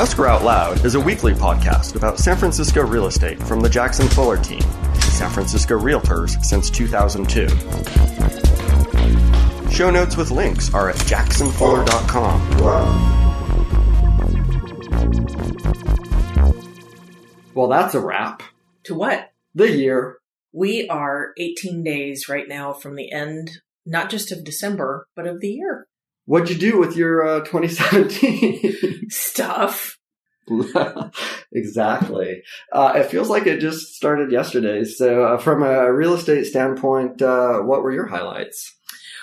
Escrow Out Loud is a weekly podcast about San Francisco real estate from the Jackson Fuller team, San Francisco Realtors since 2002. Show notes with links are at jacksonfuller.com. Well, that's a wrap. To what? The year. We are 18 days right now from the end, not just of December, but of the year. What'd you do with your uh, 2017 stuff? exactly. Uh, it feels like it just started yesterday. So, uh, from a real estate standpoint, uh, what were your highlights?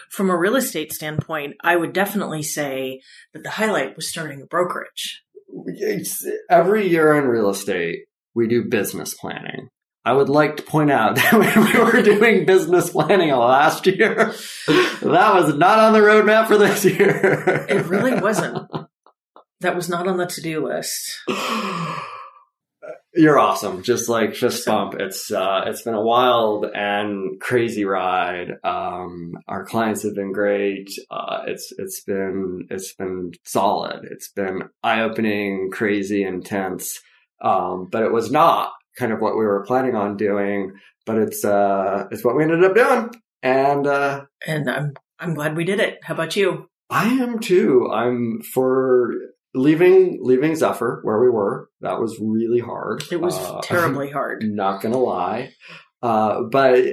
From a real estate standpoint, I would definitely say that the highlight was starting a brokerage. It's, every year in real estate, we do business planning. I would like to point out that when we were doing business planning last year, that was not on the roadmap for this year. It really wasn't. That was not on the to-do list. You're awesome. Just like fist bump. It's uh, it's been a wild and crazy ride. Um, our clients have been great. Uh, it's it's been it's been solid. It's been eye opening, crazy, intense. Um, but it was not kind of what we were planning on doing, but it's uh it's what we ended up doing. And uh and I'm I'm glad we did it. How about you? I am too. I'm for leaving leaving Zephyr where we were. That was really hard. It was uh, terribly hard. Not gonna lie. Uh but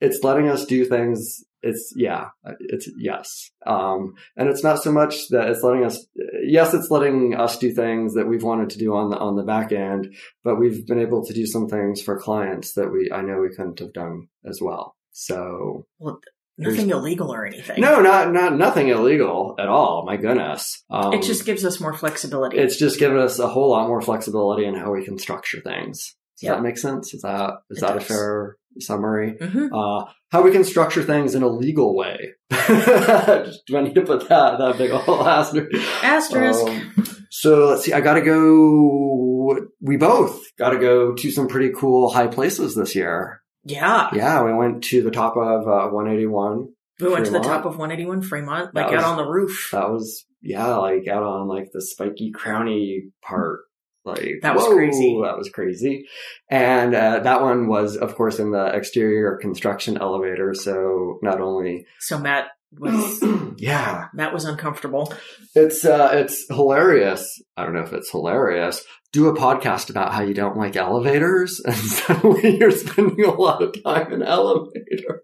it's letting us do things it's yeah it's yes. Um, and it's not so much that it's letting us yes it's letting us do things that we've wanted to do on the on the back end but we've been able to do some things for clients that we i know we couldn't have done as well. So well, nothing illegal or anything. No not not nothing illegal at all my goodness. Um, it just gives us more flexibility. it's just given us a whole lot more flexibility in how we can structure things does that make sense? Is that is it that does. a fair summary? Mm-hmm. Uh, how we can structure things in a legal way. Do I need to put that that big old asterisk? Asterisk. Um, so let's see. I got to go. We both got to go to some pretty cool high places this year. Yeah. Yeah, we went to the top of uh, 181. We went Fremont. to the top of 181 Fremont, like out on the roof. That was yeah, like out on like the spiky crowny part like that was whoa, crazy. That was crazy. And uh, that one was, of course, in the exterior construction elevator. So not only so Matt was yeah that was uncomfortable. It's uh, it's hilarious. I don't know if it's hilarious. Do a podcast about how you don't like elevators, and suddenly you're spending a lot of time in elevators.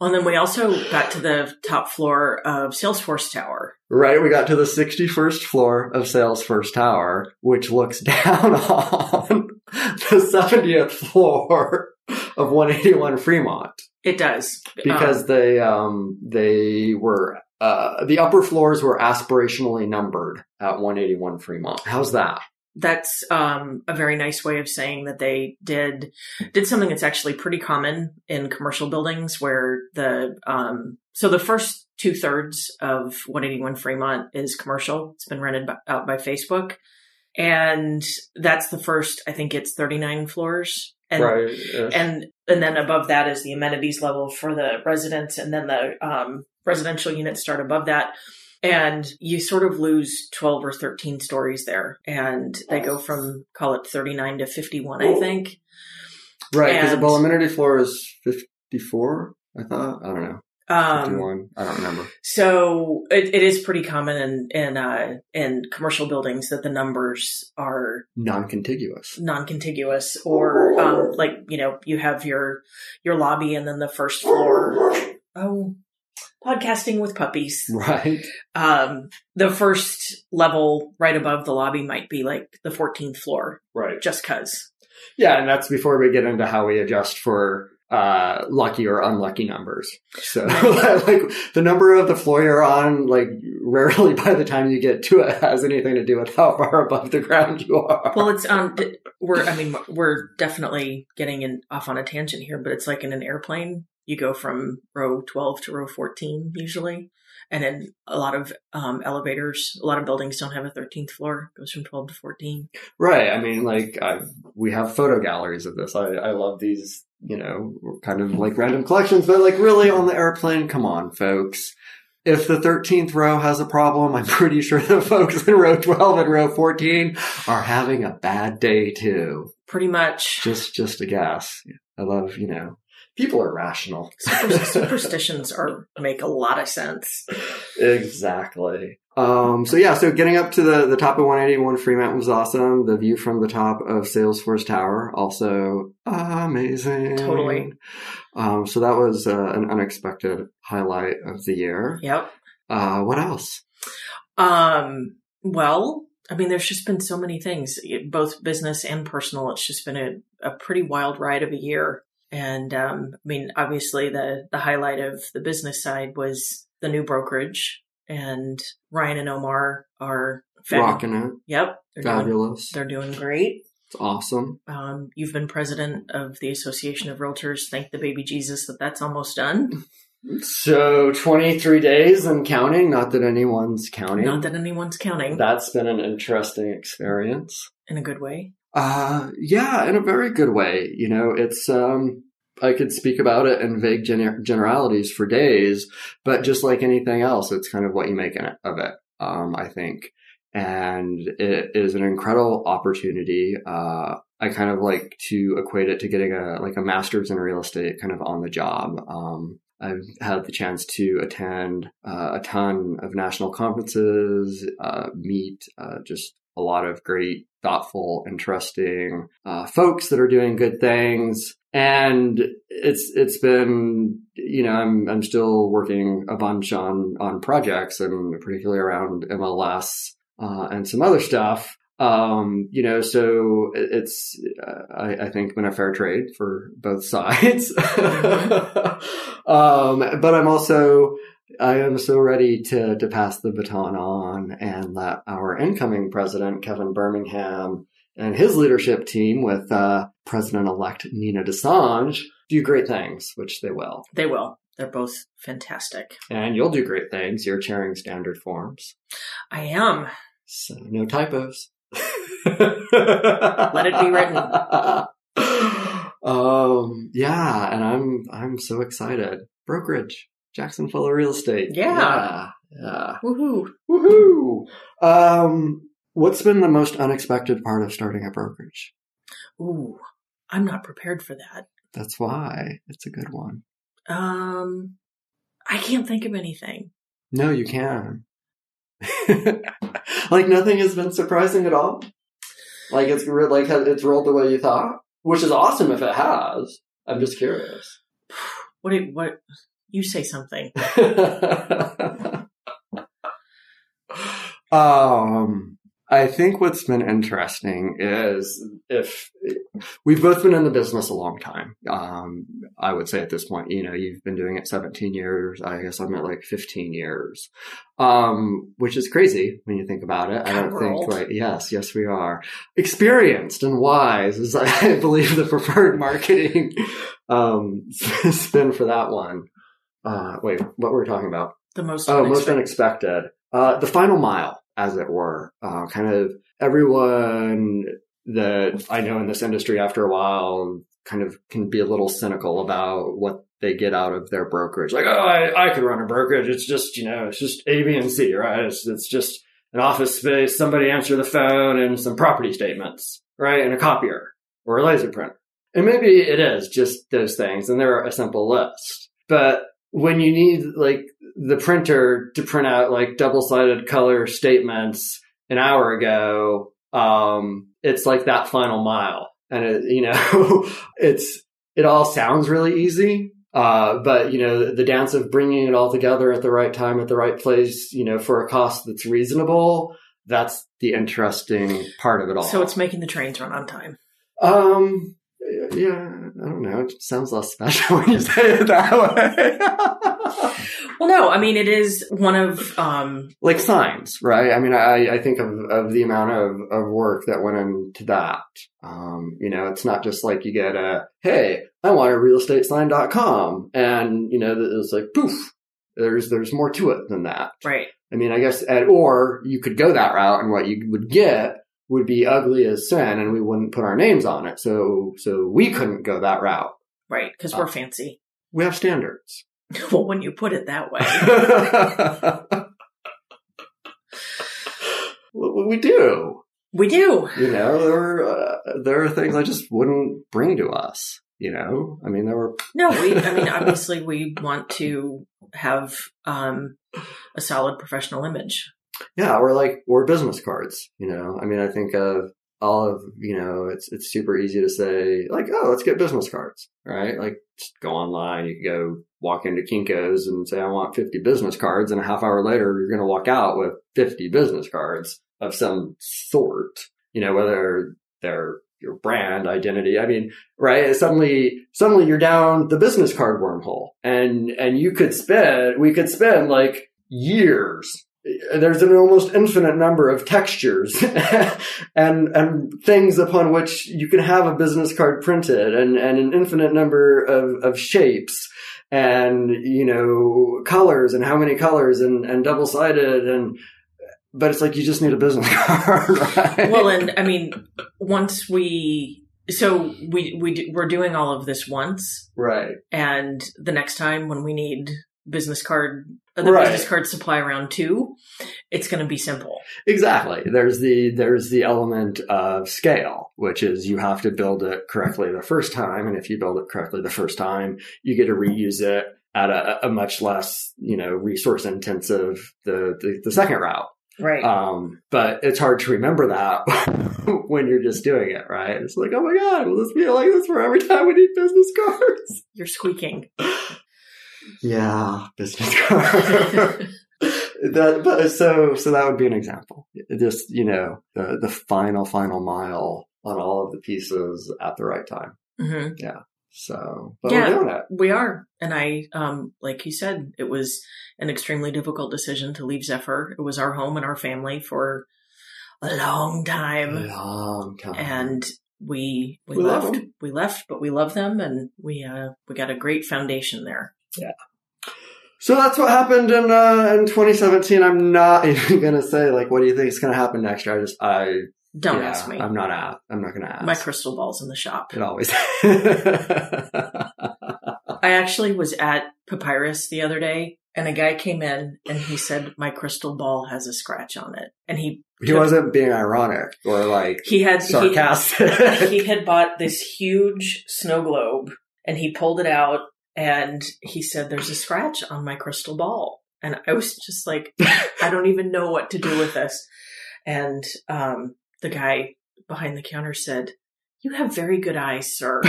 Well, and then we also got to the top floor of Salesforce Tower. Right. We got to the 61st floor of Salesforce Tower, which looks down on the 70th floor of 181 Fremont. It does. Because um, they, um, they were, uh, the upper floors were aspirationally numbered at 181 Fremont. How's that? that's um, a very nice way of saying that they did did something that's actually pretty common in commercial buildings where the um, so the first two thirds of 181 Fremont is commercial. It's been rented by, out by Facebook, and that's the first. I think it's 39 floors, and right, yes. and and then above that is the amenities level for the residents, and then the um, residential units start above that. And you sort of lose 12 or 13 stories there. And they go from, call it 39 to 51, I think. Right. Because the well, amenity floor is 54, I thought. I don't know. Um, 51. I don't remember. So it, it is pretty common in in uh, in commercial buildings that the numbers are non-contiguous, non-contiguous, or um, like you know you have your your lobby and then the first floor. Oh, podcasting with puppies. Right. Um, the first level right above the lobby might be like the 14th floor. Right. Just cause. Yeah. And that's before we get into how we adjust for uh, lucky or unlucky numbers. So like the number of the floor you're on, like rarely by the time you get to it has anything to do with how far above the ground you are. Well, it's, um, we're, I mean, we're definitely getting in off on a tangent here, but it's like in an airplane you go from row 12 to row 14 usually. And then a lot of um, elevators, a lot of buildings don't have a 13th floor. It goes from 12 to 14. Right. I mean, like I, we have photo galleries of this. I, I love these, you know, kind of like random collections, but like really on the airplane, come on, folks if the 13th row has a problem, I'm pretty sure the folks in row 12 and row 14 are having a bad day too. Pretty much. Just, just a guess. I love, you know, people are rational. Super- superstitions are make a lot of sense. exactly. Um, so yeah, so getting up to the, the top of 181 Fremont was awesome. The view from the top of Salesforce Tower also amazing. Totally. Um, so that was uh, an unexpected highlight of the year. Yep. Uh, what else? Um, well, I mean, there's just been so many things, both business and personal. It's just been a, a pretty wild ride of a year. And, um, I mean, obviously the, the highlight of the business side was the new brokerage and Ryan and Omar are fab- Rocking it. Yep. They're doing, Fabulous. they're doing great. It's awesome. Um, you've been president of the Association of Realtors. Thank the baby Jesus that that's almost done. So 23 days and counting. Not that anyone's counting. Not that anyone's counting That's been an interesting experience. in a good way. Uh, yeah, in a very good way. You know, it's, um, I could speak about it in vague gener- generalities for days, but just like anything else, it's kind of what you make it, of it, um, I think. And it is an incredible opportunity. Uh, I kind of like to equate it to getting a, like a master's in real estate kind of on the job. Um, I've had the chance to attend uh, a ton of national conferences, uh, meet uh, just a lot of great, thoughtful, interesting uh, folks that are doing good things. And it's it's been you know I'm I'm still working a bunch on on projects and particularly around MLS uh, and some other stuff. Um, you know, so it's, uh, I, I think been a fair trade for both sides. um, but I'm also, I am so ready to, to pass the baton on and let our incoming president, Kevin Birmingham, and his leadership team with, uh, President-elect Nina DeSange do great things, which they will. They will. They're both fantastic. And you'll do great things. You're chairing standard forms. I am. So no typos. Let it be written. Um, yeah, and I'm I'm so excited. Brokerage, Jackson Fuller Real Estate. Yeah. yeah, yeah. Woohoo. Woohoo! Um, what's been the most unexpected part of starting a brokerage? Ooh, I'm not prepared for that. That's why it's a good one. Um, I can't think of anything. No, you can. like nothing has been surprising at all. Like it's like it's rolled the way you thought, which is awesome if it has. I'm just curious. What? do- What? You say something. um, I think what's been interesting is if we've both been in the business a long time. Um, I would say at this point, you know, you've been doing it 17 years. I guess I'm at like 15 years. Um, which is crazy when you think about it. I don't We're think like, yes, yes, we are experienced and wise is, I believe, the preferred marketing, um, spin for that one. Uh, wait, what were we talking about? The most. Oh, most unexpected- unexpected. Uh, the final mile, as it were. Uh, kind of everyone that I know in this industry after a while kind of can be a little cynical about what they get out of their brokerage. Like, oh, I, I could run a brokerage. It's just, you know, it's just A, B, and C, right? It's, it's just an office space, somebody answer the phone and some property statements, right? And a copier or a laser printer. And maybe it is just those things and they're a simple list. But when you need like the printer to print out like double-sided color statements an hour ago, um, it's like that final mile. And it, you know, it's, it all sounds really easy. Uh, but you know, the, the dance of bringing it all together at the right time, at the right place, you know, for a cost that's reasonable, that's the interesting part of it all. So it's making the trains run on time. Um, yeah, I don't know. It sounds less special when you say it that way. Well, no, I mean it is one of um like signs, right? I mean, I, I think of, of the amount of, of work that went into that. Um, you know, it's not just like you get a, hey, I want a realestatesign.com. And, you know, it's like, poof, there's, there's more to it than that. right. I mean, I guess, and, or you could go that route and what you would get would be ugly as sin and we wouldn't put our names on it. So, so we couldn't go that route. Right, because we're fancy. We have standards. well, when you put it that way. we do. We do. You know, there are, uh, there are things I just wouldn't bring to us. You know, I mean, there were no. We, I mean, obviously, we want to have um, a solid professional image. Yeah, we're like we're business cards. You know, I mean, I think of all of you know, it's it's super easy to say like, oh, let's get business cards, right? Like, just go online. You can go walk into Kinko's and say, I want 50 business cards, and a half hour later, you're going to walk out with 50 business cards of some sort. You know, whether they're your brand identity. I mean, right? Suddenly, suddenly you're down the business card wormhole and, and you could spend, we could spend like years. There's an almost infinite number of textures and, and things upon which you can have a business card printed and, and an infinite number of, of shapes and, you know, colors and how many colors and, and double sided and, but it's like you just need a business card, right? Well, and I mean, once we so we we do, we're doing all of this once, right? And the next time when we need business card the right. business card supply round two, it's going to be simple. Exactly. There's the there's the element of scale, which is you have to build it correctly the first time, and if you build it correctly the first time, you get to reuse it at a, a much less you know resource intensive the, the the second route. Right. Um, but it's hard to remember that when you're just doing it, right? It's like, oh my God, will this be like this for every time we need business cards? You're squeaking. yeah, business card. that, but so, so that would be an example. Just, you know, the, the final, final mile on all of the pieces at the right time. Mm-hmm. Yeah. So, but yeah, we're doing it. We are. And I, um, like you said, it was an extremely difficult decision to leave Zephyr. It was our home and our family for a long time. A long time. And we, we, we left, we left, but we love them and we, uh, we got a great foundation there. Yeah. So that's what happened in uh, in 2017. I'm not even gonna say like, what do you think is gonna happen next year? I just I don't yeah, ask me. I'm not at. I'm not going to ask. My crystal ball's in the shop. It always. I actually was at Papyrus the other day, and a guy came in and he said, "My crystal ball has a scratch on it," and he he wasn't being ironic or like he had sarcastic. He, he had bought this huge snow globe, and he pulled it out, and he said, "There's a scratch on my crystal ball," and I was just like, "I don't even know what to do with this." And um, the guy behind the counter said, You have very good eyes, sir.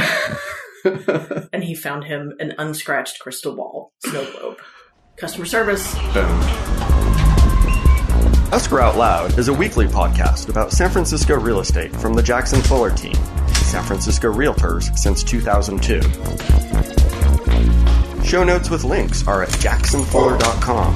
and he found him an unscratched crystal ball snow globe. Customer service. Boom. Escrow Out Loud is a weekly podcast about San Francisco real estate from the Jackson Fuller team, San Francisco Realtors since 2002. Show notes with links are at jacksonfuller.com.